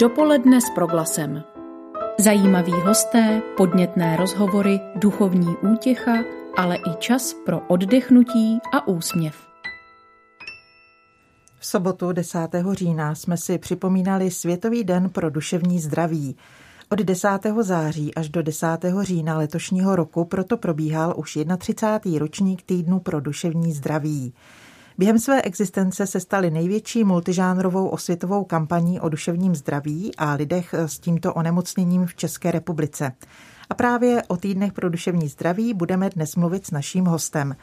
Dopoledne s proglasem. Zajímaví hosté, podnětné rozhovory, duchovní útěcha, ale i čas pro oddechnutí a úsměv. V sobotu 10. října jsme si připomínali Světový den pro duševní zdraví. Od 10. září až do 10. října letošního roku proto probíhal už 31. ročník týdnu pro duševní zdraví. Během své existence se staly největší multižánrovou osvětovou kampaní o duševním zdraví a lidech s tímto onemocněním v České republice. A právě o týdnech pro duševní zdraví budeme dnes mluvit s naším hostem.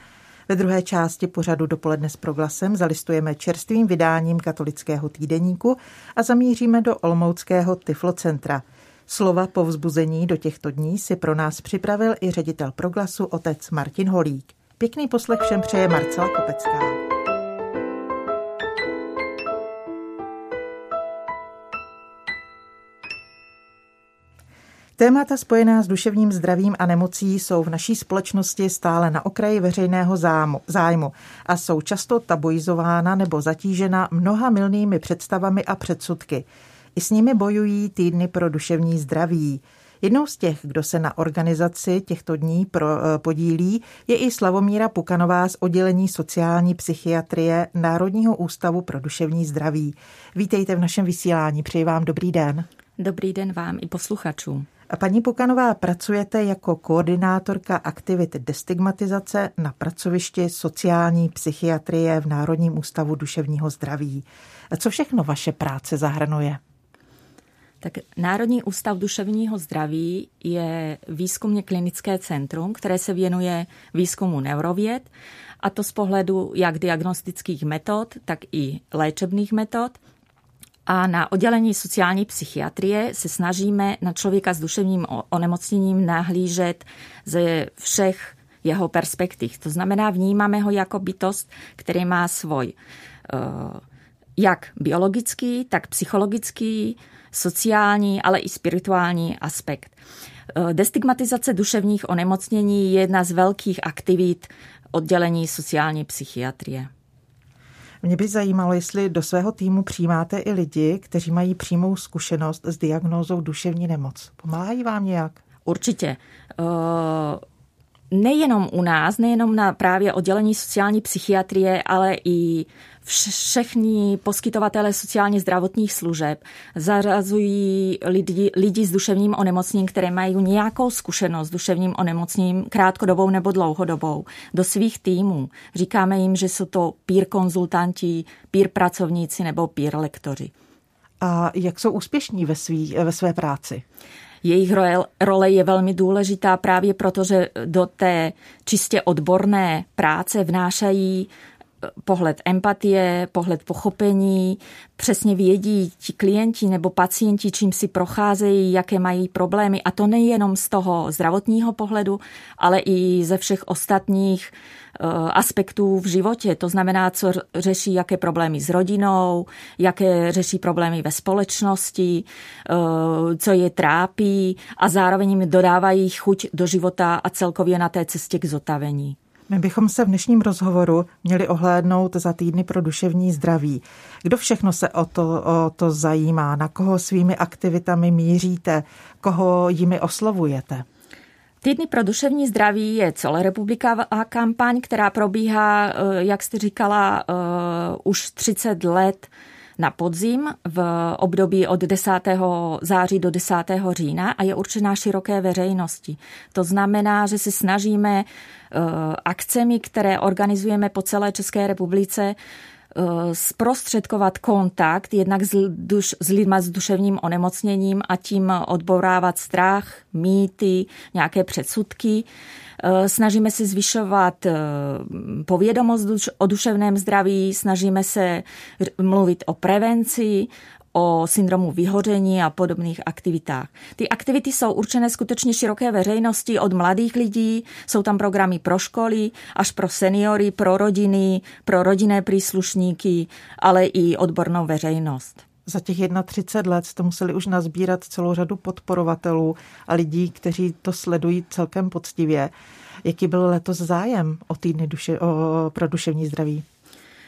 Ve druhé části pořadu dopoledne s proglasem zalistujeme čerstvým vydáním katolického týdeníku a zamíříme do Olmouckého Tyflocentra. Slova povzbuzení do těchto dní si pro nás připravil i ředitel proglasu otec Martin Holík. Pěkný poslech všem přeje Marcela Kopecká. Témata spojená s duševním zdravím a nemocí jsou v naší společnosti stále na okraji veřejného zájmu a jsou často tabuizována nebo zatížena mnoha milnými představami a předsudky. I s nimi bojují týdny pro duševní zdraví. Jednou z těch, kdo se na organizaci těchto dní pro, eh, podílí, je i Slavomíra Pukanová z oddělení sociální psychiatrie Národního ústavu pro duševní zdraví. Vítejte v našem vysílání, přeji vám dobrý den. Dobrý den vám i posluchačům. Paní Pokanová, pracujete jako koordinátorka aktivit destigmatizace na pracovišti sociální psychiatrie v Národním ústavu duševního zdraví. Co všechno vaše práce zahrnuje? Tak Národní ústav duševního zdraví je výzkumně klinické centrum, které se věnuje výzkumu neurověd, a to z pohledu jak diagnostických metod, tak i léčebných metod – a na oddělení sociální psychiatrie se snažíme na člověka s duševním onemocněním nahlížet ze všech jeho perspektiv. To znamená, vnímáme ho jako bytost, který má svůj eh, jak biologický, tak psychologický, sociální, ale i spirituální aspekt. Eh, destigmatizace duševních onemocnění je jedna z velkých aktivit oddělení sociální psychiatrie. Mě by zajímalo, jestli do svého týmu přijímáte i lidi, kteří mají přímou zkušenost s diagnózou duševní nemoc. Pomáhají vám nějak? Určitě. Uh nejenom u nás, nejenom na právě oddělení sociální psychiatrie, ale i všechny poskytovatele sociálně zdravotních služeb zarazují lidi, lidi s duševním onemocněním, které mají nějakou zkušenost s duševním onemocněním, krátkodobou nebo dlouhodobou, do svých týmů. Říkáme jim, že jsou to peer konzultanti, peer pracovníci nebo peer lektoři. A jak jsou úspěšní ve, svý, ve své práci? Jejich role je velmi důležitá právě proto, že do té čistě odborné práce vnášají pohled empatie, pohled pochopení, přesně vědí ti klienti nebo pacienti, čím si procházejí, jaké mají problémy. A to nejenom z toho zdravotního pohledu, ale i ze všech ostatních Eh, aspektů v životě. To znamená, co řeší, jaké problémy s rodinou, jaké řeší problémy ve společnosti, eh, co je trápí a zároveň jim dodávají chuť do života a celkově na té cestě k zotavení. My bychom se v dnešním rozhovoru měli ohlédnout za týdny pro duševní zdraví. Kdo všechno se o to, o to zajímá? Na koho svými aktivitami míříte? Koho jimi oslovujete? Týdny pro duševní zdraví je celorepubliková kampaň, která probíhá, eh, jak jste říkala, eh, už 30 let na podzim v období od 10. září do 10. října a je určená široké veřejnosti. To znamená, že se snažíme eh, akcemi, které organizujeme po celé České republice, zprostředkovat kontakt jednak s, duš, s lidma s duševním onemocněním a tím odborávat strach, mýty, nějaké předsudky. Eh, snažíme se zvyšovat eh, povědomost o duševném zdraví, snažíme se mluvit o prevenci, o syndromu vyhoření a podobných aktivitách. Ty aktivity jsou určené skutečně široké veřejnosti od mladých lidí, jsou tam programy pro školy, až pro seniory, pro rodiny, pro rodinné příslušníky, ale i odbornou veřejnost. Za těch 31 let jste museli už nazbírat celou řadu podporovatelů a lidí, kteří to sledují celkem poctivě. Jaký byl letos zájem o týdny duše, o, pro duševní zdraví?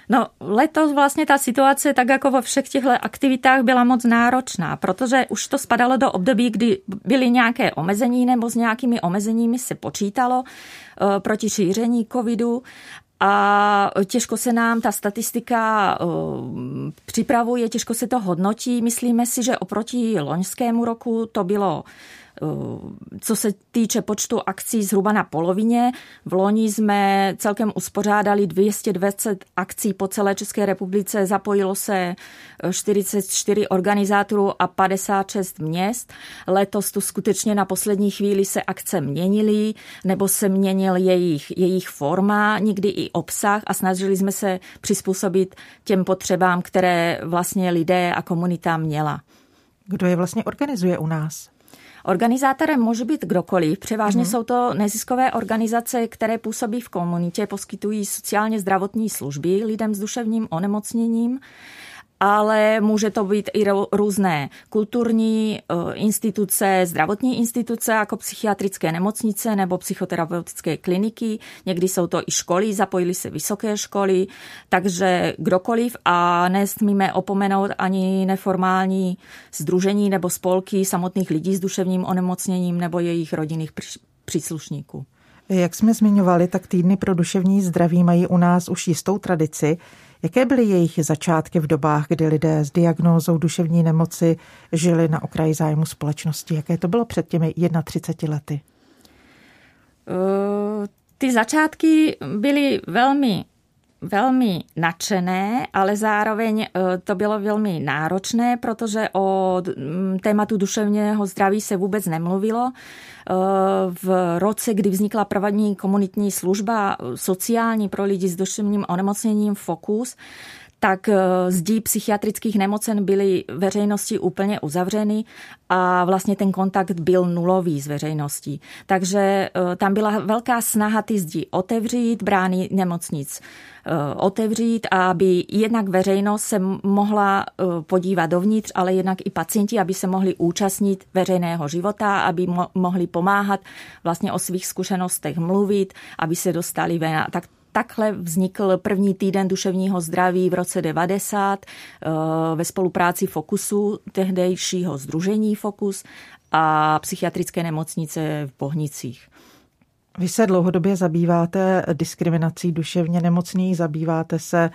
No letos vlastně ta situace, tak jako vo všech těchto aktivitách, byla moc náročná, protože už to spadalo do období, kdy byly nějaké omezení nebo s nějakými omezeními se počítalo uh, proti šíření covidu a těžko se nám ta statistika uh, připravuje, těžko se to hodnotí. Myslíme si, že oproti loňskému roku to bylo Eh, co se týče počtu akcí zhruba na polovině. V loni jsme celkem uspořádali 220 akcí po celé České republice, zapojilo se 44 eh, organizátorů a 56 měst. Letos tu skutečně na poslední chvíli se akce měnily, nebo se měnil jejich, jejich forma, někdy i obsah a snažili jsme se přizpůsobit těm potřebám, které vlastně lidé a komunita měla. Kdo je vlastně organizuje u nás? Organizátorem může být kdokoliv. Převážně mm. jsou to neziskové organizace, které působí v komunitě, poskytují sociálně zdravotní služby lidem s duševním onemocněním ale může to být i různé kulturní eh, instituce, zdravotní instituce, jako psychiatrické nemocnice nebo psychoterapeutické kliniky. Někdy jsou to i školy, zapojili se vysoké školy, takže kdokoliv a nesmíme opomenout ani neformální združení nebo spolky samotných lidí s duševním onemocněním nebo jejich rodinných příslušníků. Jak jsme zmiňovali, tak týdny pro duševní zdraví mají u nás už jistou tradici. Jaké byly jejich začátky v dobách, kdy lidé s diagnózou duševní nemoci žili na okraji zájmu společnosti? Jaké to bylo před těmi 31 lety? Uh, ty začátky byly velmi velmi nadšené, ale zároveň e, to bylo velmi náročné, protože o tématu duševního zdraví se vůbec nemluvilo. E, v roce, kdy vznikla první komunitní služba sociální pro lidi s duševním onemocněním Fokus, tak eh, zdí psychiatrických nemocen byly veřejnosti úplně uzavřeny a vlastně ten kontakt byl nulový s veřejností. Takže eh, tam byla velká snaha ty zdi otevřít, brány nemocnic eh, otevřít, aby jednak veřejnost se mohla podívat dovnitř, ale jednak i pacienti, aby se mohli účastnit veřejného života, aby mohli pomáhat vlastně o svých zkušenostech mluvit, aby se dostali ven. Tak takhle vznikl první týden duševního zdraví v roce 90 eh, ve spolupráci Fokusu, tehdejšího združení Fokus a psychiatrické nemocnice v Bohnicích. Vy se dlouhodobě zabýváte diskriminací duševně nemocných, zabýváte se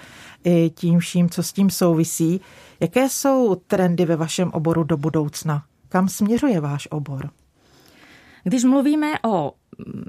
i tím vším, co s tím souvisí. Jaké jsou trendy ve vašem oboru do budoucna? Kam směřuje váš obor? Když mluvíme o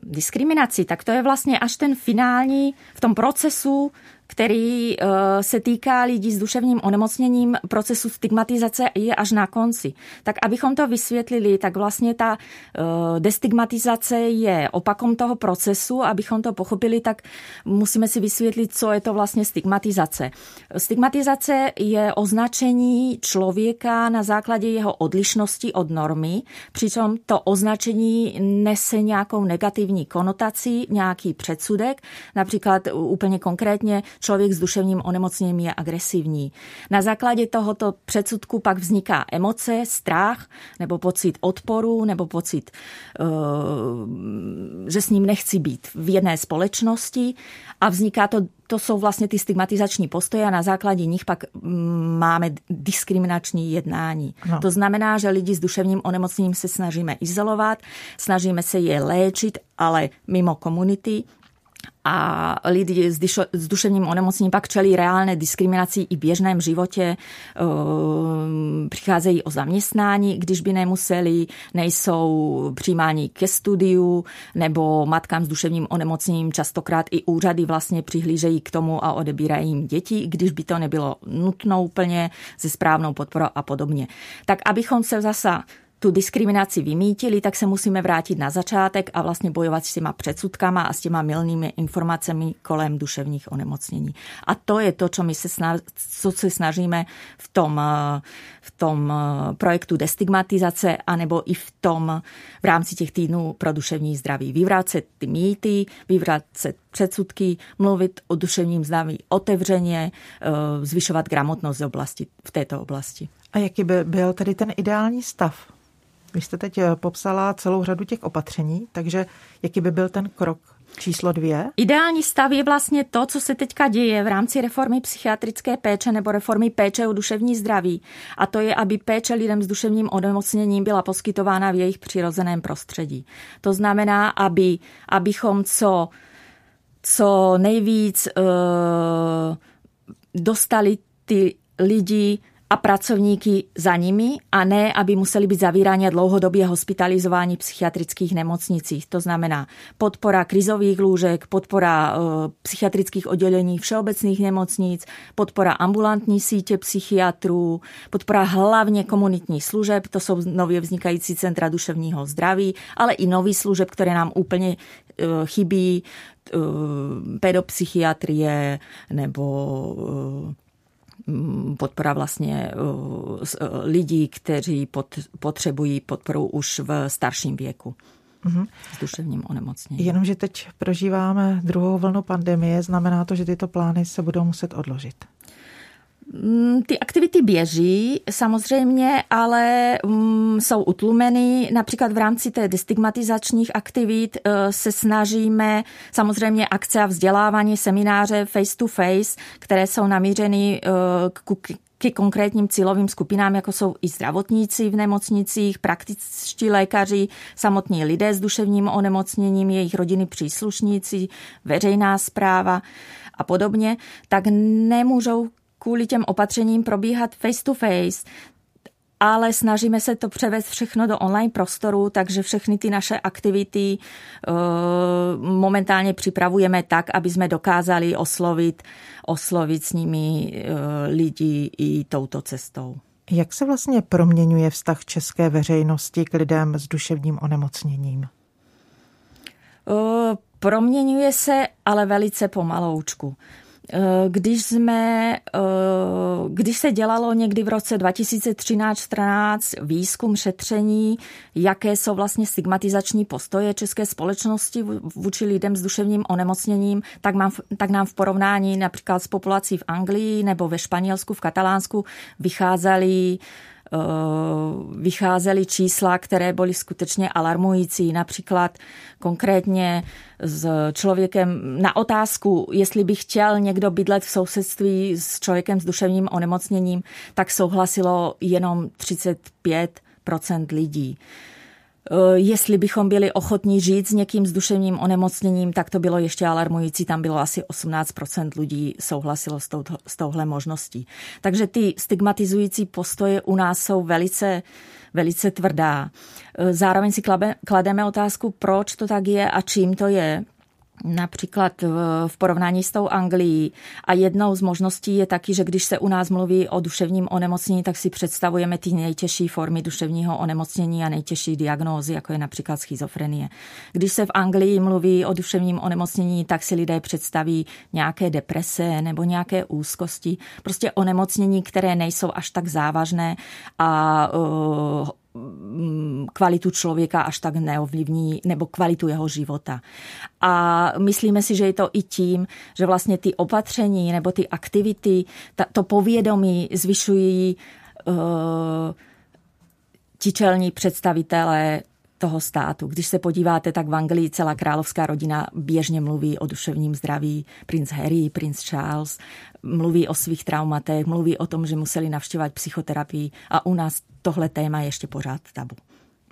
diskriminaci, tak to je vlastně až ten finální v tom procesu který eh, se týká lidí s duševním onemocněním, procesu stigmatizace je až na konci. Tak abychom to vysvětlili, tak vlastně ta eh, destigmatizace je opakom toho procesu. Abychom to pochopili, tak musíme si vysvětlit, co je to vlastně stigmatizace. Stigmatizace je označení člověka na základě jeho odlišnosti od normy, přičem to označení nese nějakou negativní konotaci, nějaký předsudek, například úplně konkrétně člověk s duševním onemocněním je agresivní. Na základě tohoto předsudku pak vzniká emoce, strach nebo pocit odporu nebo pocit, eh, že s ním nechci být v jedné společnosti a vzniká to to jsou vlastně ty stigmatizační postoje a na základě nich pak mm, máme diskriminační jednání. No. To znamená, že lidi s duševním onemocněním se snažíme izolovat, snažíme se je léčit, ale mimo komunity a lidi s, s duševním onemocněním pak čelí reálné diskriminaci i v běžném životě, uh, přicházejí o zaměstnání, když by nemuseli, nejsou přijímáni ke studiu, nebo matkám s duševním onemocněním častokrát i úřady vlastně přihlížejí k tomu a odebírají jim děti, když by to nebylo nutno úplně, se správnou podporou a podobně. Tak abychom se zase tu diskriminaci vymítili, tak se musíme vrátit na začátek a vlastně bojovat s těma předsudkama a s těma milnými informacemi kolem duševních onemocnění. A to je to, co my se, snaž, co se snažíme v tom, v tom projektu destigmatizace, anebo i v tom v rámci těch týdnů pro duševní zdraví. Vyvrácet ty mýty, vyvrácet předsudky, mluvit o duševním zdraví otevřeně, eh, zvyšovat gramotnost v, oblasti, v této oblasti. A jaký by byl tedy ten ideální stav? Vy jste teď eh, popsala celou řadu těch opatření, takže jaký by byl ten krok Číslo dvě? Ideální stav je vlastně to, co se teďka děje v rámci reformy psychiatrické péče nebo reformy péče o duševní zdraví. A to je, aby péče lidem s duševním onemocněním byla poskytována v jejich přirozeném prostředí. To znamená, aby, abychom co, co nejvíc uh, dostali ty lidi a pracovníky za nimi a ne, aby museli být zavíráni a dlouhodobě hospitalizováni v psychiatrických nemocnicích. To znamená podpora krizových lůžek, podpora uh, psychiatrických oddělení všeobecných nemocnic, podpora ambulantní sítě psychiatrů, podpora hlavně komunitních služeb, to jsou nově vznikající centra duševního zdraví, ale i nový služeb, které nám úplně uh, chybí, uh, pedopsychiatrie nebo podpora vlastně uh, uh, lidí, kteří potřebují podporu už v starším věku mm-hmm. s duševním onemocněním. Jenomže teď prožíváme druhou vlnu pandemie, znamená to, že tyto plány se budou muset odložit. Mm, ty aktivity běží samozřejmě, ale mm, jsou utlumeny. Například v rámci té destigmatizačních aktivit eh, se snažíme samozřejmě akce a vzdělávání, semináře face to face, které jsou namířeny eh, k konkrétním cílovým skupinám, jako jsou i zdravotníci v nemocnicích, praktičtí lékaři, samotní lidé s duševním onemocněním, jejich rodiny příslušníci, veřejná zpráva a podobně, tak nemůžou kvůli těm opatřením probíhat face to face, ale snažíme se to převést všechno do online prostoru, takže všechny ty naše aktivity uh, momentálně připravujeme tak, aby jsme dokázali oslovit, oslovit s nimi uh, lidi i touto cestou. Jak se vlastně proměňuje vztah české veřejnosti k lidem s duševním onemocněním? Uh, proměňuje se, ale velice pomaloučku. Eh, když jsme, eh, když se dělalo někdy v roce 2013-14 výzkum šetření, jaké jsou vlastně stigmatizační postoje české společnosti vůči lidem s duševním onemocněním, tak, mám, tak nám v porovnání například s populací v Anglii nebo ve Španělsku, v Katalánsku vycházely Eh, vycházely čísla, které byly skutečně alarmující. Například konkrétně s člověkem na otázku, jestli by chtěl někdo bydlet v sousedství s člověkem s duševním onemocněním, tak souhlasilo jenom 35% lidí. Eh, jestli bychom byli ochotní žít s někým s duševním onemocněním, tak to bylo ještě alarmující. Tam bylo asi 18% lidí souhlasilo s, touto, s touhle možností. Takže ty stigmatizující postoje u nás jsou velice, velice tvrdá. Eh, zároveň si klademe otázku, proč to tak je a čím to je například v porovnání s tou Anglií. A jednou z možností je taky, že když se u nás mluví o duševním onemocnění, tak si představujeme ty nejtěžší formy duševního onemocnění a nejtěžší diagnózy, jako je například schizofrenie. Když se v Anglii mluví o duševním onemocnění, tak si lidé představí nějaké deprese nebo nějaké úzkosti, prostě onemocnění, které nejsou až tak závažné a kvalitu člověka až tak neovlivní, nebo kvalitu jeho života. A myslíme si, že je to i tím, že vlastně ty opatření nebo ty aktivity, ta, to povědomí zvyšují uh, ti čelní představitelé toho státu. Když se podíváte, tak v Anglii celá královská rodina běžně mluví o duševním zdraví. Princ Harry, princ Charles mluví o svých traumatech, mluví o tom, že museli navštěvovat psychoterapii a u nás tohle téma je ještě pořád tabu.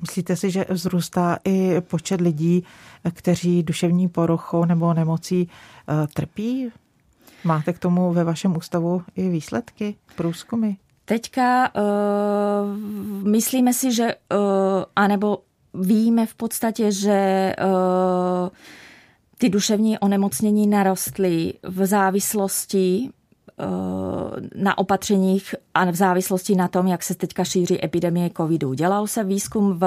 Myslíte si, že vzrůstá i počet lidí, kteří duševní poruchou nebo nemocí eh, trpí? Máte k tomu ve vašem ústavu i výsledky, průzkumy? Teďka uh, myslíme si, že uh, anebo víme v podstatě, že uh, ty duševní onemocnění narostly v závislosti uh, na opatřeních a v závislosti na tom, jak se teďka šíří epidemie covidu. Dělal se výzkum v,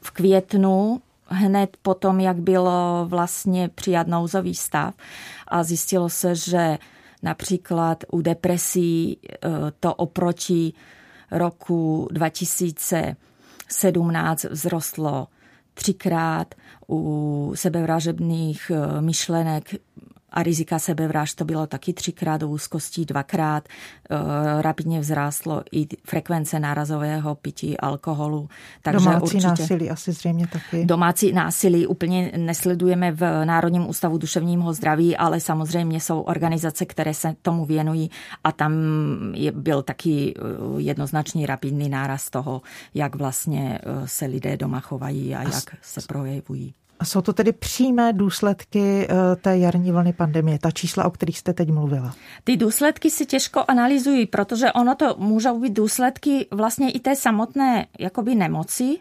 v květnu hned potom, jak bylo vlastně přijat nouzový stav a zjistilo se, že například u depresí uh, to oproti roku 2000 17 vzrostlo třikrát, u sebevražebných eh, myšlenek a rizika sebevražd to bylo taky třikrát u úzkostí, dvakrát. E, rapidně vzrástlo i frekvence nárazového pití alkoholu. Takže Domácí určitě, násilí asi zřejmě taky. Domácí násilí úplně nesledujeme v Národním ústavu duševního zdraví, ale samozřejmě jsou organizace, které se tomu věnují a tam je, byl taky e, jednoznačný rapidný náraz toho, jak vlastně e, se lidé doma chovají a jak se projevují. Jsou to tedy přímé důsledky eh, té jarní vlny pandemie, ta čísla, o kterých jste teď mluvila? Ty důsledky si těžko analyzují, protože ono to můžou být důsledky vlastně i té samotné jakoby nemoci,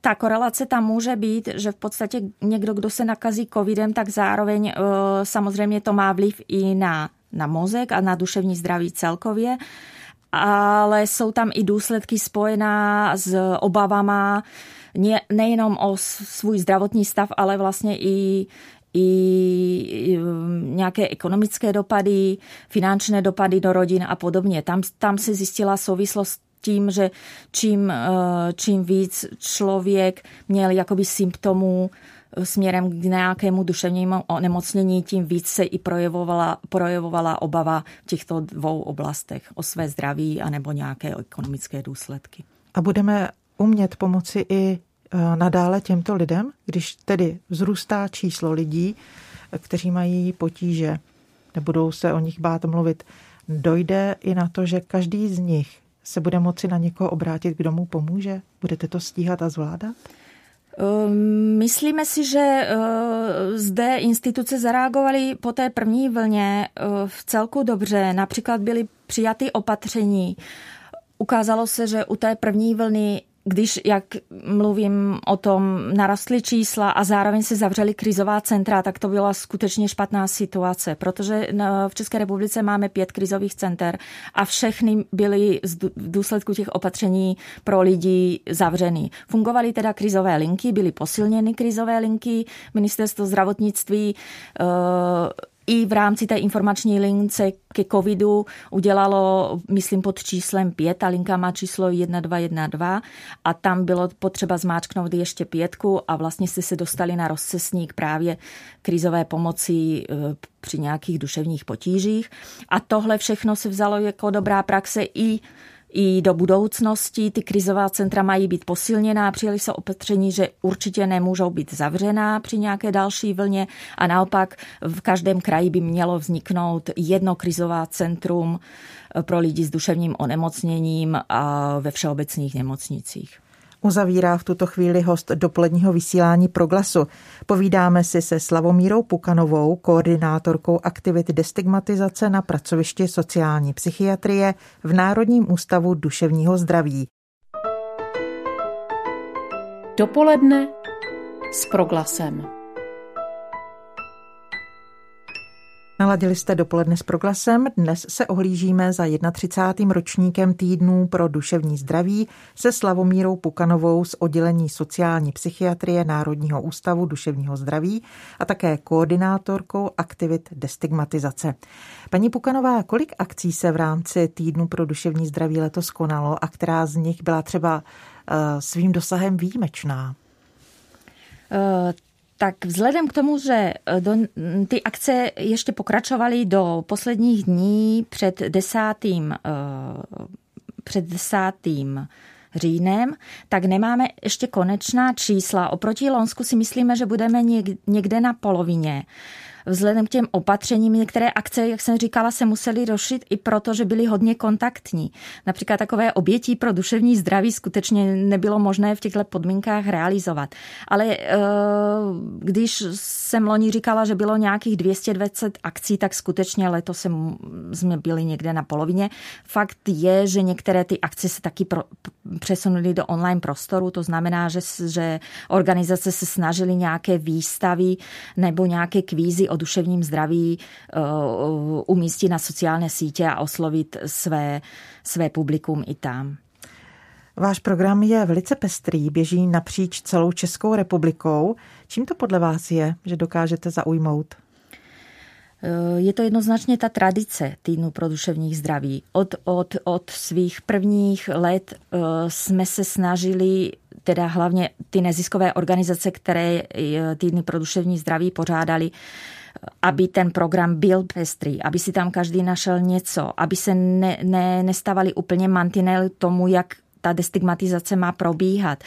ta korelace tam může být, že v podstatě někdo, kdo se nakazí covidem, tak zároveň eh, samozřejmě to má vliv i na, na mozek a na duševní zdraví celkově ale jsou tam i důsledky spojená s obavama nejenom o svůj zdravotní stav, ale vlastně i i nějaké ekonomické dopady, finančné dopady do rodin a podobně. Tam, tam se zjistila souvislost tím, že čím, eh, čím víc člověk měl jakoby symptomů eh, směrem k nějakému duševnímu onemocnění, tím víc se i projevovala, projevovala obava v těchto dvou oblastech o své zdraví anebo nějaké ekonomické důsledky. A budeme umět pomoci i nadále těmto lidem, když tedy vzrůstá číslo lidí, kteří mají potíže, nebudou se o nich bát mluvit, dojde i na to, že každý z nich se bude moci na někoho obrátit, kdo mu pomůže? Budete to stíhat a zvládat? Ehm, myslíme si, že e, zde instituce zareagovaly po té první vlně v celku dobře. Například byly přijaty opatření. Ukázalo se, že u té první vlny když, jak mluvím o tom, narastly čísla a zároveň se zavřely krizová centra, tak to byla skutečně špatná situace, protože v České republice máme pět krizových center a všechny byly v důsledku těch opatření pro lidi zavřeny. Fungovaly teda krizové linky, byly posilněny krizové linky, ministerstvo zdravotnictví eh, i v rámci té informační lince ke covidu udělalo, myslím, pod číslem 5, ta linka má číslo 1212 a tam bylo potřeba zmáčknout ještě pětku a vlastně jste se dostali na rozcesník právě krizové pomoci e, při nějakých duševních potížích. A tohle všechno se vzalo jako dobrá praxe i i do budoucnosti. Ty krizová centra mají být posilněná, přijeli se opatření, že určitě nemůžou být zavřená při nějaké další vlně a naopak v každém kraji by mělo vzniknout jedno krizová centrum pro lidi s duševním onemocněním a ve všeobecných nemocnicích. Uzavírá v tuto chvíli host dopoledního vysílání Proglasu. Povídáme si se Slavomírou Pukanovou, koordinátorkou aktivit destigmatizace na pracovišti sociální psychiatrie v Národním ústavu duševního zdraví. Dopoledne s Proglasem. Naladili jste dopoledne s proglasem. Dnes se ohlížíme za 31. ročníkem týdnů pro duševní zdraví se Slavomírou Pukanovou z oddělení sociální psychiatrie Národního ústavu duševního zdraví a také koordinátorkou aktivit destigmatizace. Paní Pukanová, kolik akcí se v rámci týdnu pro duševní zdraví letos konalo a která z nich byla třeba uh, svým dosahem výjimečná? Uh, tak vzhledem k tomu, že eh, do, ty akce ještě pokračovaly do posledních dní před desátým, uh, před desátým říjnem, tak nemáme ještě konečná čísla. Oproti Lonsku si myslíme, že budeme někde na polovině vzhledem k těm opatřením některé akce, jak jsem říkala, se museli rozšit i proto, že byly hodně kontaktní. Například takové obětí pro duševní zdraví skutečně nebylo možné v těchto podmínkách realizovat. Ale eh, když jsem loni říkala, že bylo nějakých 220 akcí, tak skutečně letos jsme byli někde na polovině. Fakt je, že některé ty akce se taky pro, přesunuli do online prostoru, to znamená, že, že organizace se snažily nějaké výstavy nebo nějaké kvízy o duševním zdraví eh, umístit na sociální sítě a oslovit své, své publikum i tam. Váš program je velice pestrý, běží napříč celou Českou republikou. Čím to podle vás je, že dokážete zaujmout? Eh, je to jednoznačně ta tradice týdnu pro duševních zdraví. Od, od, od svých prvních let eh, jsme se snažili teda hlavně ty neziskové organizace, které týdny pro duševní zdraví pořádali, aby ten program byl pestrý, aby si tam každý našel něco, aby se ne, ne, nestávali úplně mantinely tomu, jak ta destigmatizace má probíhat.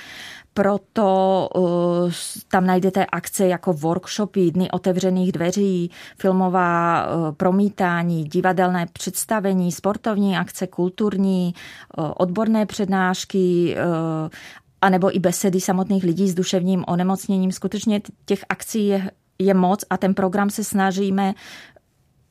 Proto uh, tam najdete akce jako workshopy, dny otevřených dveří, filmová uh, promítání, divadelné představení, sportovní akce, kulturní, uh, odborné přednášky uh, anebo i besedy samotných lidí s duševním onemocněním. Skutečně těch akcí je, je moc a ten program se snažíme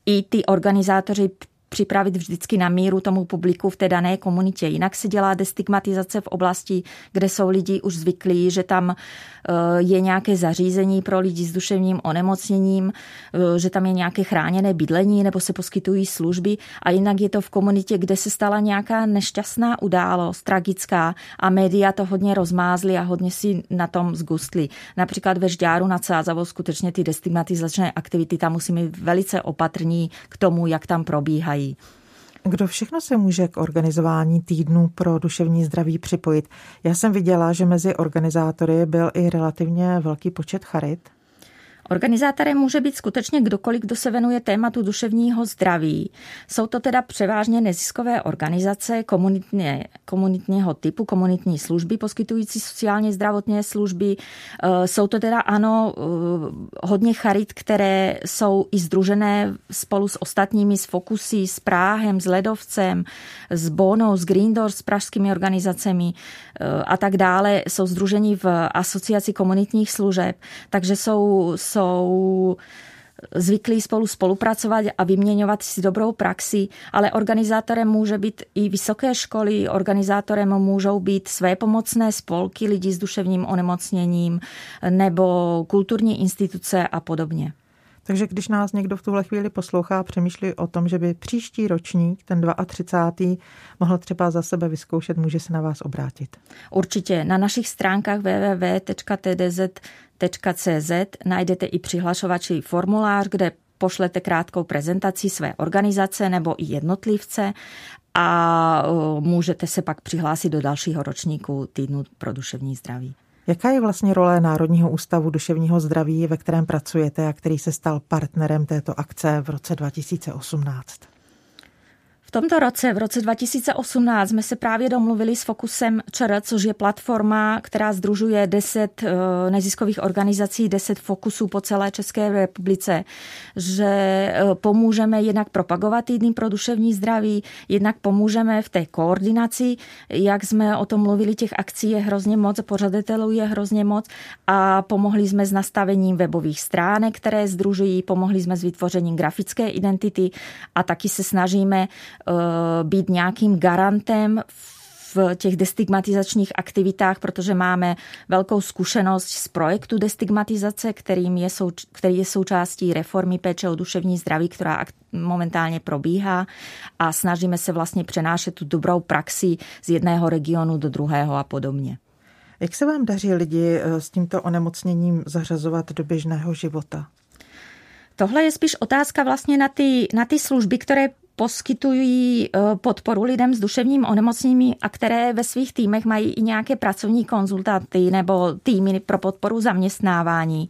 i ty organizátoři připravit vždycky na míru tomu publiku v té dané komunitě. Jinak se dělá destigmatizace v oblasti, kde jsou lidi už zvyklí, že tam eh, je nějaké zařízení pro lidi s duševním onemocněním, eh, že tam je nějaké chráněné bydlení nebo se poskytují služby a jinak je to v komunitě, kde se stala nějaká nešťastná událost, tragická a média to hodně rozmázly a hodně si na tom zgustli. Například ve Žďáru nad Sázavou skutečně ty destigmatizačné aktivity, tam musíme být velice opatrní k tomu, jak tam probíhají pomáhají. Kdo všechno se může k organizování týdnu pro duševní zdraví připojit? Já jsem viděla, že mezi organizátory byl i relativně velký počet charit. Organizátorem může být skutečně kdokoliv, kdo se venuje tématu duševního zdraví. Jsou to teda převážně neziskové organizace komunitně, komunitního typu, komunitní služby poskytující sociálně zdravotní služby. Eh, jsou to teda ano eh, hodně charit, které jsou i združené spolu s ostatními, s Fokusy, s Práhem, s Ledovcem, s Bonou, s Green Doors, s pražskými organizacemi eh, a tak dále. Jsou združeni v asociaci komunitních služeb, takže jsou, jsou jsou zvyklí spolu spolupracovat a vyměňovat si dobrou praxi, ale organizátorem může být i vysoké školy, organizátorem můžou být své pomocné spolky lidí s duševním onemocněním nebo kulturní instituce a podobně. Takže když nás někdo v tuhle chvíli poslouchá, přemýšlí o tom, že by příští ročník, ten 32. mohl třeba za sebe vyzkoušet, může se na vás obrátit. Určitě. Na našich stránkách www.tdz.cz najdete i přihlašovací formulář, kde pošlete krátkou prezentaci své organizace nebo i jednotlivce a můžete se pak přihlásit do dalšího ročníku týdnu pro duševní zdraví. Jaká je vlastně role Národního ústavu duševního zdraví, ve kterém pracujete a který se stal partnerem této akce v roce 2018? V tomto roce, v roce 2018, jsme se právě domluvili s Fokusem ČR, což je platforma, která združuje 10 eh, neziskových organizací, 10 fokusů po celé České republice, že eh, pomůžeme jednak propagovat týdny pro duševní zdraví, jednak pomůžeme v té koordinaci, jak jsme o tom mluvili, těch akcí je hrozně moc, pořadatelů je hrozně moc a pomohli jsme s nastavením webových stránek, které združují, pomohli jsme s vytvořením grafické identity a taky se snažíme být nějakým garantem v těch destigmatizačních aktivitách, protože máme velkou zkušenost z projektu destigmatizace, kterým je sou, který je součástí reformy péče o duševní zdraví, která momentálně probíhá a snažíme se vlastně přenášet tu dobrou praxi z jedného regionu do druhého a podobně. Jak se vám daří lidi eh, s tímto onemocněním zařazovat do běžného života? Tohle je spíš otázka vlastně na ty, na ty služby, které poskytují eh, podporu lidem s duševním onemocněním a které ve svých týmech mají i nějaké pracovní konzultanty nebo týmy pro podporu zaměstnávání.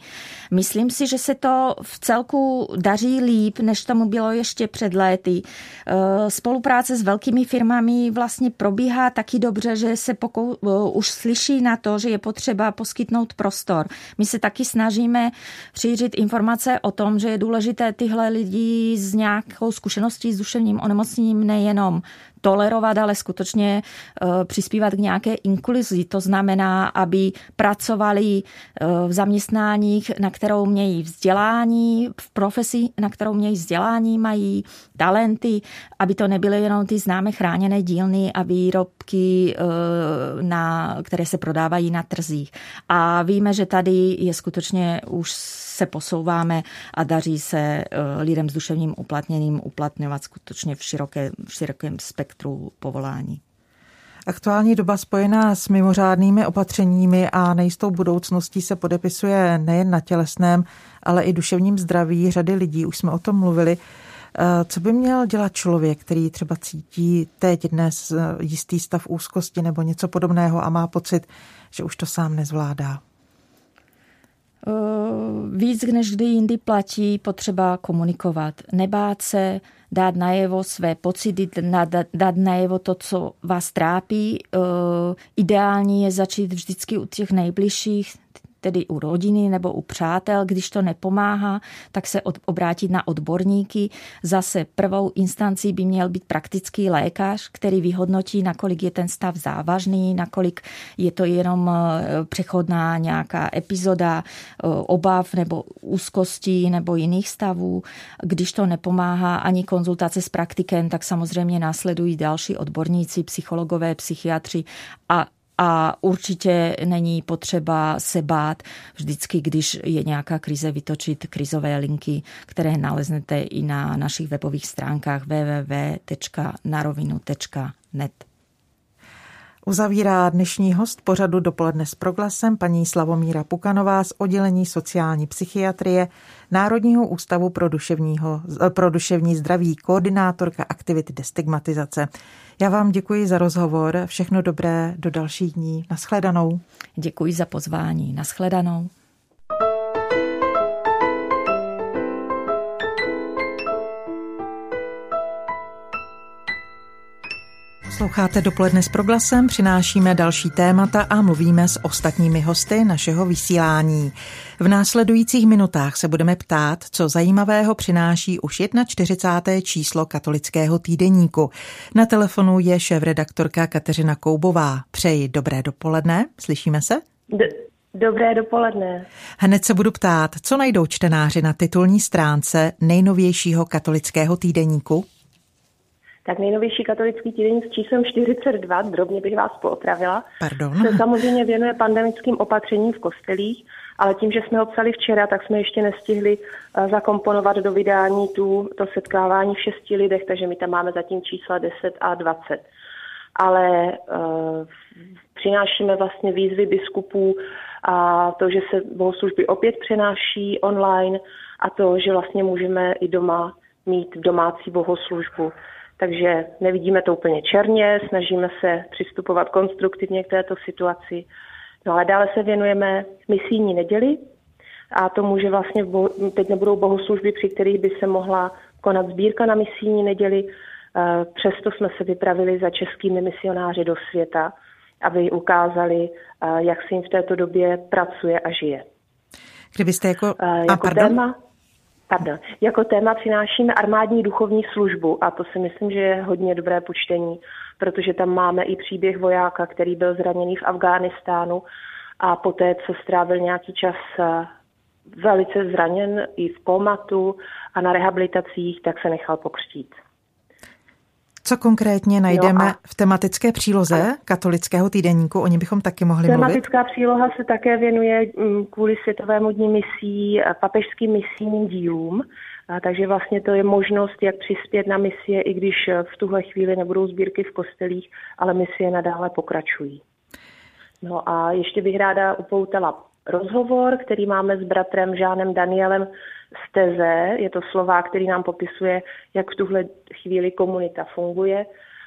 Myslím si, že se to v celku daří líp, než tomu bylo ještě před léty. Eh, spolupráce s velkými firmami vlastně probíhá taky dobře, že se pokou, eh, už slyší na to, že je potřeba poskytnout prostor. My se taky snažíme šířit informace o tom, že je důležité tyhle lidi s nějakou zkušeností s duševním duševním onemocněním nejenom tolerovat, ale skutečně eh, přispívat k nějaké inkluzi. To znamená, aby pracovali eh, v zaměstnáních, na kterou mějí vzdělání, v profesi, na kterou mějí vzdělání, mají talenty, aby to nebyly jenom ty známe chráněné dílny a výrobky, eh, na, které se prodávají na trzích. A víme, že tady je skutečně už se posouváme a daří se lidem s duševním uplatněním uplatňovat skutečně v, široké, v širokém spektru povolání. Aktuální doba spojená s mimořádnými opatřeními a nejistou budoucností se podepisuje nejen na tělesném, ale i duševním zdraví řady lidí. Už jsme o tom mluvili. Co by měl dělat člověk, který třeba cítí teď dnes jistý stav úzkosti nebo něco podobného a má pocit, že už to sám nezvládá? Víc než kdy jindy platí potřeba komunikovat. Nebát se, dát najevo své pocity, dát najevo to, co vás trápí. Ideální je začít vždycky u těch nejbližších, tedy u rodiny nebo u přátel. Když to nepomáhá, tak se obrátit na odborníky. Zase prvou instancí by měl být praktický lékař, který vyhodnotí, nakolik je ten stav závažný, nakolik je to jenom eh, přechodná nějaká epizoda eh, obav nebo úzkostí nebo jiných stavů. Když to nepomáhá ani konzultace s praktikem, tak samozřejmě následují další odborníci, psychologové, psychiatři a a určitě není potřeba se bát vždycky, když je nějaká krize, vytočit krizové linky, které naleznete i na našich webových stránkách www.narovinu.net. Uzavírá dnešní host pořadu dopoledne s proglasem paní Slavomíra Pukanová z oddělení sociální psychiatrie Národního ústavu pro, pro duševní zdraví, koordinátorka aktivity destigmatizace. Já vám děkuji za rozhovor, všechno dobré do dalších dní. Naschledanou. Děkuji za pozvání. Naschledanou. Posloucháte dopoledne s proglasem, přinášíme další témata a mluvíme s ostatními hosty našeho vysílání. V následujících minutách se budeme ptát, co zajímavého přináší už 41. číslo katolického týdeníku. Na telefonu je šéf-redaktorka Kateřina Koubová. Přeji dobré dopoledne, slyšíme se? D- Dobré dopoledne. Hned se budu ptát, co najdou čtenáři na titulní stránce nejnovějšího katolického týdeníku? Tak nejnovější katolický týdeník s číslem 42, drobně bych vás poopravila, Pardon. se samozřejmě věnuje pandemickým opatřením v kostelích, ale tím, že jsme ho psali včera, tak jsme ještě nestihli eh, zakomponovat do vydání tu, to setkávání v šesti lidech, takže my tam máme zatím čísla 10 a 20. Ale uh, přinášíme vlastně výzvy biskupů a to, že se bohoslužby opět přenáší online a to, že vlastně můžeme i doma mít domácí bohoslužbu. Takže nevidíme to úplně černě, snažíme se přistupovat konstruktivně k této situaci. No ale dále se věnujeme misijní neděli a to může vlastně, teď nebudou bohoslužby, při kterých by se mohla konat sbírka na misijní neděli, eh, přesto jsme se vypravili za českými misionáři do světa, aby ukázali, eh, jak se jim v této době pracuje a žije. Kdybyste jako... Eh, jako a, téma, Pardon. Jako téma přinášíme armádní duchovní službu a to si myslím, že je hodně dobré počtení, protože tam máme i příběh vojáka, který byl zraněný v Afghánistánu a poté, co strávil nějaký čas eh, velice zraněn i v komatu a na rehabilitacích, tak se nechal pokřtít. Co konkrétně najdeme no v tematické příloze katolického týdenníku? O ní bychom taky mohli Tematická mluvit. Tematická příloha se také věnuje mm, kvůli Světovému dní misí papežským misijním dílům. Takže vlastně to je možnost, jak přispět na misie, i když v tuhle chvíli nebudou sbírky v kostelích, ale misie nadále pokračují. No a ještě bych ráda upoutala rozhovor, který máme s bratrem Žánem Danielem z Teze. Je to slova, který nám popisuje, jak v tuhle chvíli komunita funguje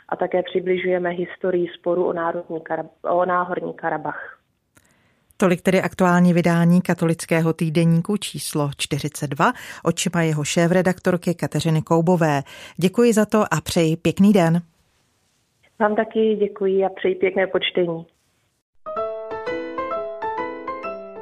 a také přibližujeme historii sporu o, národní Karab- o náhorní Karabach. Tolik tedy aktuální vydání katolického týdeníku číslo 42 očima jeho šéf-redaktorky Kateřiny Koubové. Děkuji za to a přeji pěkný den. Vám taky děkuji a přeji pěkné počtení.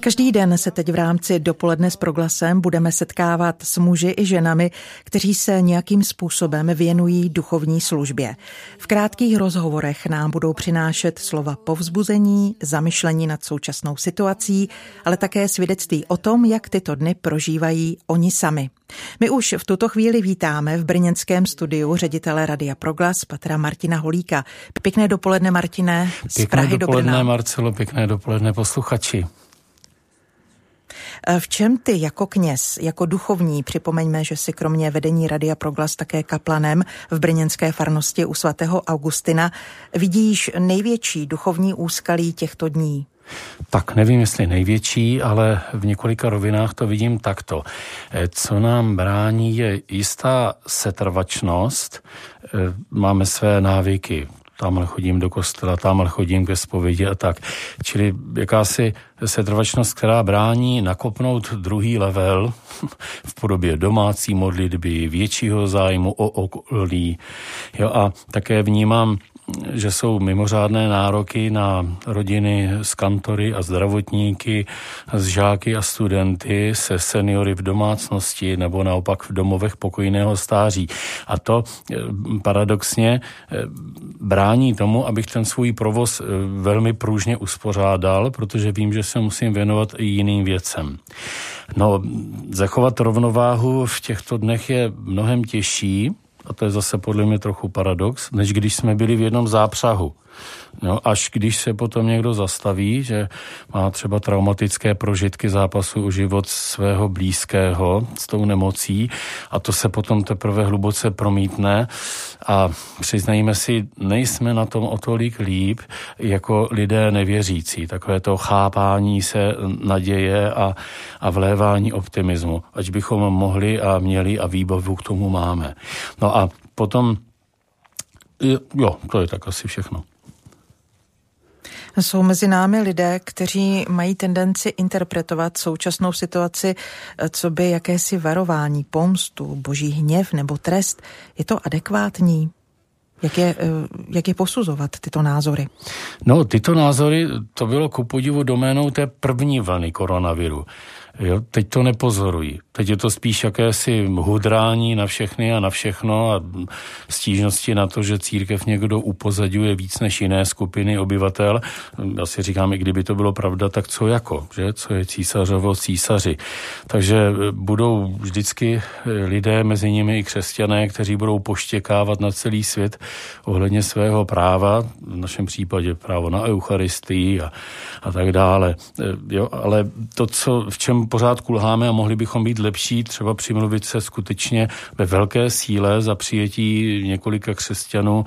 Každý den se teď v rámci dopoledne s proglasem budeme setkávat s muži i ženami, kteří se nějakým způsobem věnují duchovní službě. V krátkých rozhovorech nám budou přinášet slova povzbuzení, zamyšlení nad současnou situací, ale také svědectví o tom, jak tyto dny prožívají oni sami. My už v tuto chvíli vítáme v brněnském studiu ředitele Radia Proglas Patra Martina Holíka. Pěkné dopoledne, Martine, z pěkné Prahy dopoledne, do Marcelo, pěkné dopoledne, posluchači. Eh, v čem ty jako kněz, jako duchovní, připomeňme, že si kromě vedení Radia Proglas také kaplanem v brněnské farnosti u svatého Augustina, vidíš největší duchovní úskalí těchto dní? Tak nevím, jestli největší, ale v několika rovinách to vidím takto. Eh, co nám brání, je jistá setrvačnost. Eh, máme své návyky tamhle chodím do kostela, tamhle chodím ke zpovědi a tak. Čili jakási setrvačnost, která brání nakopnout druhý level v podobě domácí modlitby, většího zájmu o okolí. Jo, a také vnímám že jsou mimořádné nároky na rodiny s kantory a zdravotníky, s žáky a studenty, se seniory v domácnosti nebo naopak v domovech pokojného stáří. A to eh, paradoxně eh, brání tomu, abych ten svůj provoz eh, velmi pružně uspořádal, protože vím, že se musím věnovat i jiným věcem. No, zachovat rovnováhu v těchto dnech je mnohem těžší, a to je zase podle mě trochu paradox, než když jsme byli v jednom zápřahu. No, až když se potom někdo zastaví, že má třeba traumatické prožitky zápasu o život svého blízkého s tou nemocí a to se potom teprve hluboce promítne a přiznajme si, nejsme na tom o tolik líp jako lidé nevěřící. Takové to chápání se naděje a, a vlévání optimismu, ať bychom mohli a měli a výbavu k tomu máme. No a potom, jo, to je tak asi všechno. Jsou mezi námi lidé, kteří mají tendenci interpretovat současnou situaci, eh, co by jakési varování, pomstu, boží hněv nebo trest. Je to adekvátní? Jak je, eh, jak je posuzovat tyto názory? No, tyto názory, to bylo ku podivu doménou té první vlny koronaviru. Jo, teď to nepozorují. Teď je to spíš jakési hudrání na všechny a na všechno a stížnosti na to, že církev někdo upozadňuje víc než jiné skupiny obyvatel. Já si říkám, i kdyby to bylo pravda, tak co jako, že? Co je císařovo císaři. Takže budou vždycky lidé, mezi nimi i křesťané, kteří budou poštěkávat na celý svět ohledně svého práva, v našem případě právo na Eucharistii a, a tak dále. Jo, ale to, co, v čem pořád kulháme a mohli bychom být lepší, třeba přimluvit se skutečně ve velké síle za přijetí několika křesťanů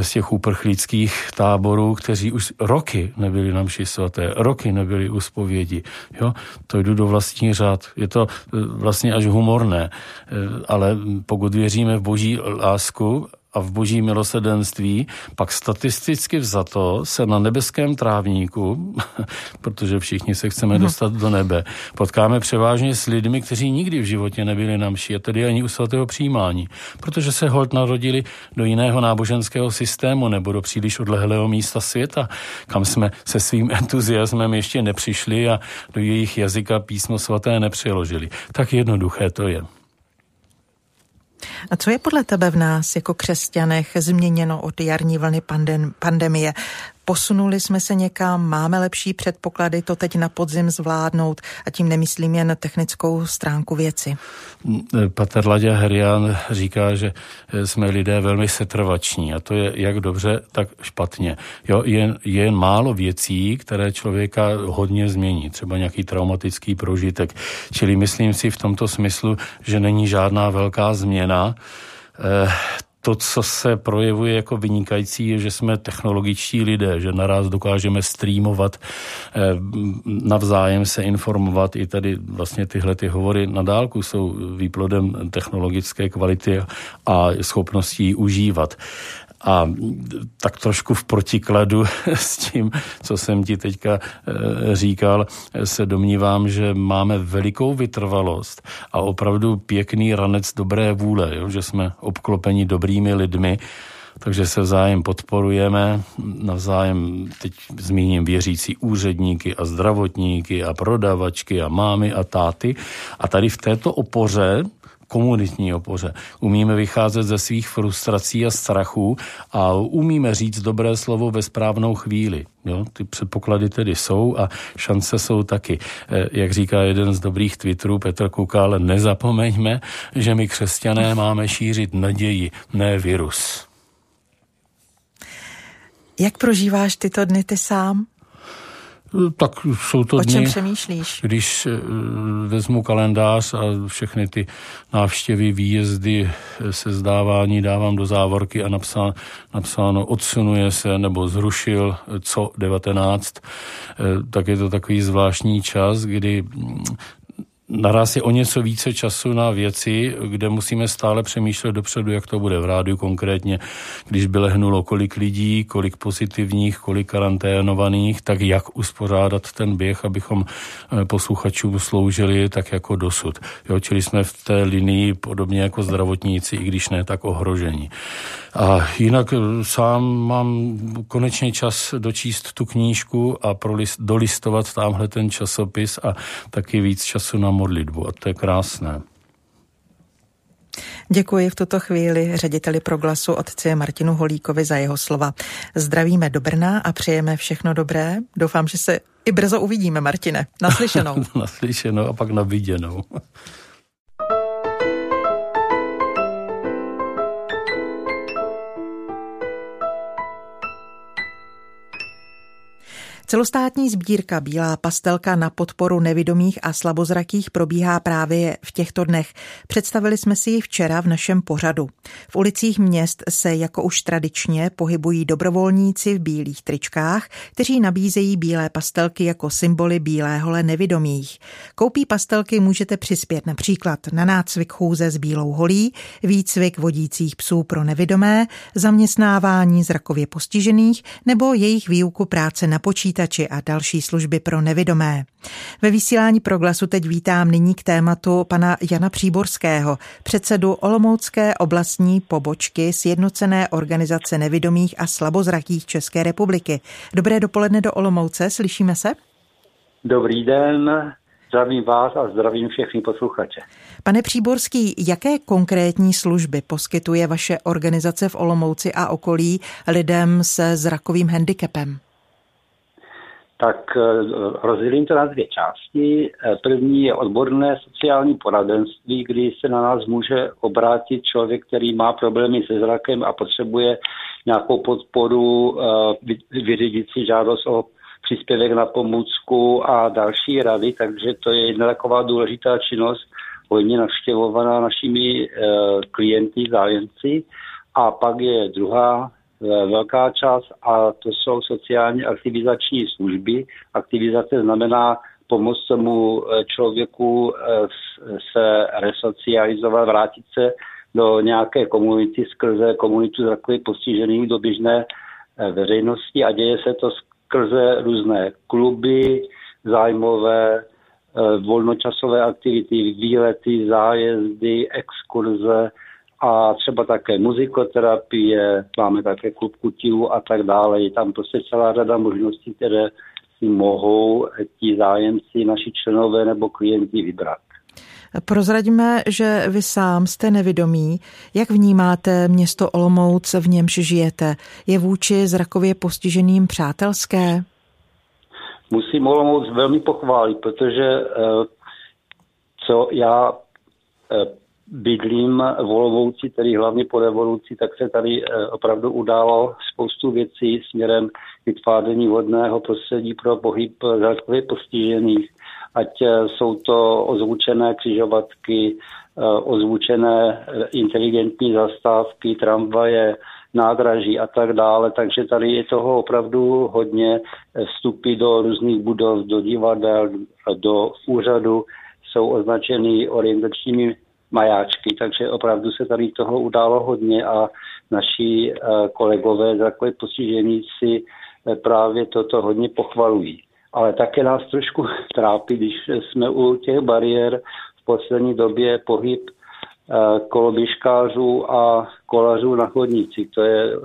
z těch uprchlíckých táborů, kteří už roky nebyli na mši svaté, roky nebyli u spovědi. Jo? To jdu do vlastní řád. Je to eh, vlastně až humorné, eh, ale pokud věříme v boží lásku a v boží milosedenství, pak statisticky vzato se na nebeském trávníku, protože všichni se chceme mhm. dostat do nebe, potkáme převážně s lidmi, kteří nikdy v životě nebyli na mši, a tedy ani u svatého přijímání, protože se hold narodili do jiného náboženského systému nebo do příliš odlehlého místa světa, kam jsme se svým entuziasmem ještě nepřišli a do jejich jazyka písmo svaté nepřeložili. Tak jednoduché to je. A co je podle tebe v nás jako křesťanech změněno od jarní vlny pandemie? Posunuli jsme se někam, máme lepší předpoklady to teď na podzim zvládnout a tím nemyslím jen technickou stránku věci. Pater Ladě Herian říká, že jsme lidé velmi setrvační a to je jak dobře, tak špatně. Jo, je, je jen málo věcí, které člověka hodně změní, třeba nějaký traumatický prožitek. Čili myslím si v tomto smyslu, že není žádná velká změna. Eh, to, co se projevuje jako vynikající, je, že jsme technologičtí lidé, že naraz dokážeme streamovat, eh, navzájem se informovat. I tady vlastně tyhle ty hovory na dálku jsou výplodem technologické kvality a schopností užívat. A tak trošku v protikladu s tím, co jsem ti teďka eh, říkal, se domnívám, že máme velikou vytrvalost a opravdu pěkný ranec dobré vůle, jo? že jsme obklopeni dobrými lidmi, takže se vzájem podporujeme, navzájem, teď zmíním věřící úředníky a zdravotníky a prodavačky a mámy a táty. A tady v této opoře komunitní opoře. Umíme vycházet ze svých frustrací a strachů a umíme říct dobré slovo ve správnou chvíli. Jo, ty předpoklady tedy jsou a šance jsou taky. Eh, jak říká jeden z dobrých Twitterů Petr Kukal, nezapomeňme, že my křesťané máme šířit naději, ne virus. Jak prožíváš tyto dny ty sám? Tak jsou to o dny, čem přemýšlíš? Když eh, vezmu kalendář a všechny ty návštěvy, výjezdy, eh, sezdávání dávám do závorky a napsáno, napsáno odsunuje se nebo zrušil co 19, tak je to takový zvláštní čas, kdy mm, naraz je o něco více času na věci, kde musíme stále přemýšlet dopředu, jak to bude v rádiu konkrétně, když by lehnulo kolik lidí, kolik pozitivních, kolik karanténovaných, tak jak uspořádat ten běh, abychom eh, posluchačům sloužili tak jako dosud. Jo, čili jsme v té linii podobně jako zdravotníci, i když ne tak ohrožení. A jinak eh, sám mám konečně čas dočíst tu knížku a prolist, dolistovat tamhle ten časopis a taky víc času na modlitbu. A to je krásné. Děkuji v tuto chvíli řediteli proglasu otci Martinu Holíkovi za jeho slova. Zdravíme do Brna a přejeme všechno dobré. Doufám, že se i brzo uvidíme, Martine. Naslyšenou. Naslyšenou a pak na Celostátní sbírka Bílá pastelka na podporu nevidomých a slabozrakých probíhá právě v těchto dnech. Představili jsme si ji včera v našem pořadu. V ulicích měst se jako už tradičně pohybují dobrovolníci v bílých tričkách, kteří nabízejí bílé pastelky jako symboly bílého nevidomých. Koupí pastelky můžete přispět například na nácvik chůze s bílou holí, výcvik vodících psů pro nevidomé, zaměstnávání zrakově postižených nebo jejich výuku práce na počítači počítači a další služby pro nevidomé. Ve vysílání proglasu teď vítám nyní k tématu pana Jana Příborského, předsedu Olomoucké oblastní pobočky Sjednocené organizace nevidomých a slabozrakých České republiky. Dobré dopoledne do Olomouce, slyšíme se? Dobrý den, zdravím vás a zdravím všechny posluchače. Pane Příborský, jaké konkrétní služby poskytuje vaše organizace v Olomouci a okolí lidem se zrakovým handicapem? Tak eh, rozdělím to na dvě části. Eh, první je odborné sociální poradenství, kdy se na nás může obrátit člověk, který má problémy se zrakem a potřebuje nějakou podporu, eh, vyřídit si žádost o příspěvek na pomůcku a další rady, takže to je jedna taková důležitá činnost, hodně navštěvovaná našimi klienty, zájemci. A pak je druhá velká část a to jsou sociálně aktivizační služby. Aktivizace znamená pomoct tomu eh, člověku eh, se resocializovat, vrátit se do nějaké komunity skrze komunitu zrakově postižených do běžné veřejnosti a děje se to skrze různé kluby, zájmové, volnočasové aktivity, výlety, zájezdy, exkurze, a třeba také muzikoterapie, máme také klub kutilů a tak dále. Je tam prostě celá řada možností, které si mohou ti zájemci, naši členové nebo klienti vybrat. Prozradíme, že vy sám jste nevědomý. Jak vnímáte město Olomouc, v němž žijete? Je vůči zrakově postiženým přátelské? Musím Olomouc velmi pochválit, protože eh, co já eh, bydlím v Olomouci, tedy hlavně po revoluci, tak se tady eh, opravdu událo spoustu věcí směrem vytváření vodného prostředí pro pohyb zrakově postižených, ať eh, jsou to ozvučené křižovatky, eh, ozvučené inteligentní zastávky, tramvaje, nádraží a tak dále, takže tady je toho opravdu hodně. Vstupy do různých budov, do divadel, do úřadu jsou označeny orientačními majáčky, takže opravdu se tady toho událo hodně a naši eh, kolegové takové postižení si eh, právě toto hodně pochvalují. Ale také nás trošku trápí, když jsme u těch bariér v poslední době pohyb eh, koloběžkářů a kolařů na chodníci. To je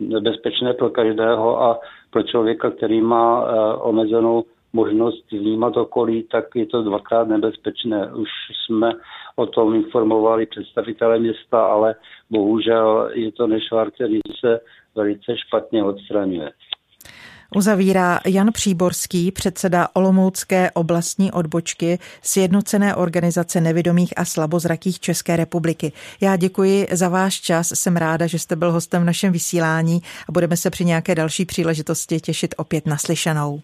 nebezpečné pro každého a pro člověka, který má omezenou možnost vnímat okolí, tak je to dvakrát nebezpečné. Už jsme o tom informovali představitelé města, ale bohužel je to nešvar, který se velice špatně odstraňuje. Uzavírá Jan Příborský, předseda Olomoucké oblastní odbočky Sjednocené organizace nevidomých a slabozrakých České republiky. Já děkuji za váš čas, jsem ráda, že jste byl hostem v našem vysílání a budeme se při nějaké další příležitosti těšit opět naslyšenou.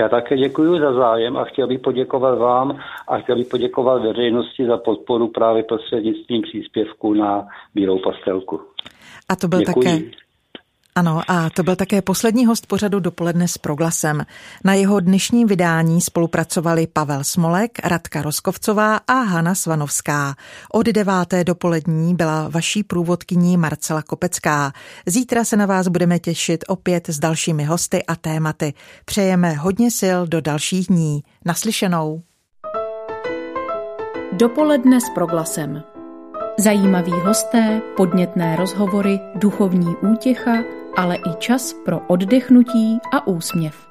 Já také děkuji za zájem a chtěl bych poděkovat vám a chtěl bych poděkovat veřejnosti za podporu právě prostřednictvím příspěvku na Bílou pastelku. A to byl děkuji. také ano, a to byl také poslední host pořadu dopoledne s proglasem. Na jeho dnešním vydání spolupracovali Pavel Smolek, Radka Roskovcová a Hana Svanovská. Od deváté dopolední byla vaší průvodkyní Marcela Kopecká. Zítra se na vás budeme těšit opět s dalšími hosty a tématy. Přejeme hodně sil do dalších dní. Naslyšenou. Dopoledne s proglasem. Zajímaví hosté, podnětné rozhovory, duchovní útěcha, ale i čas pro oddechnutí a úsměv.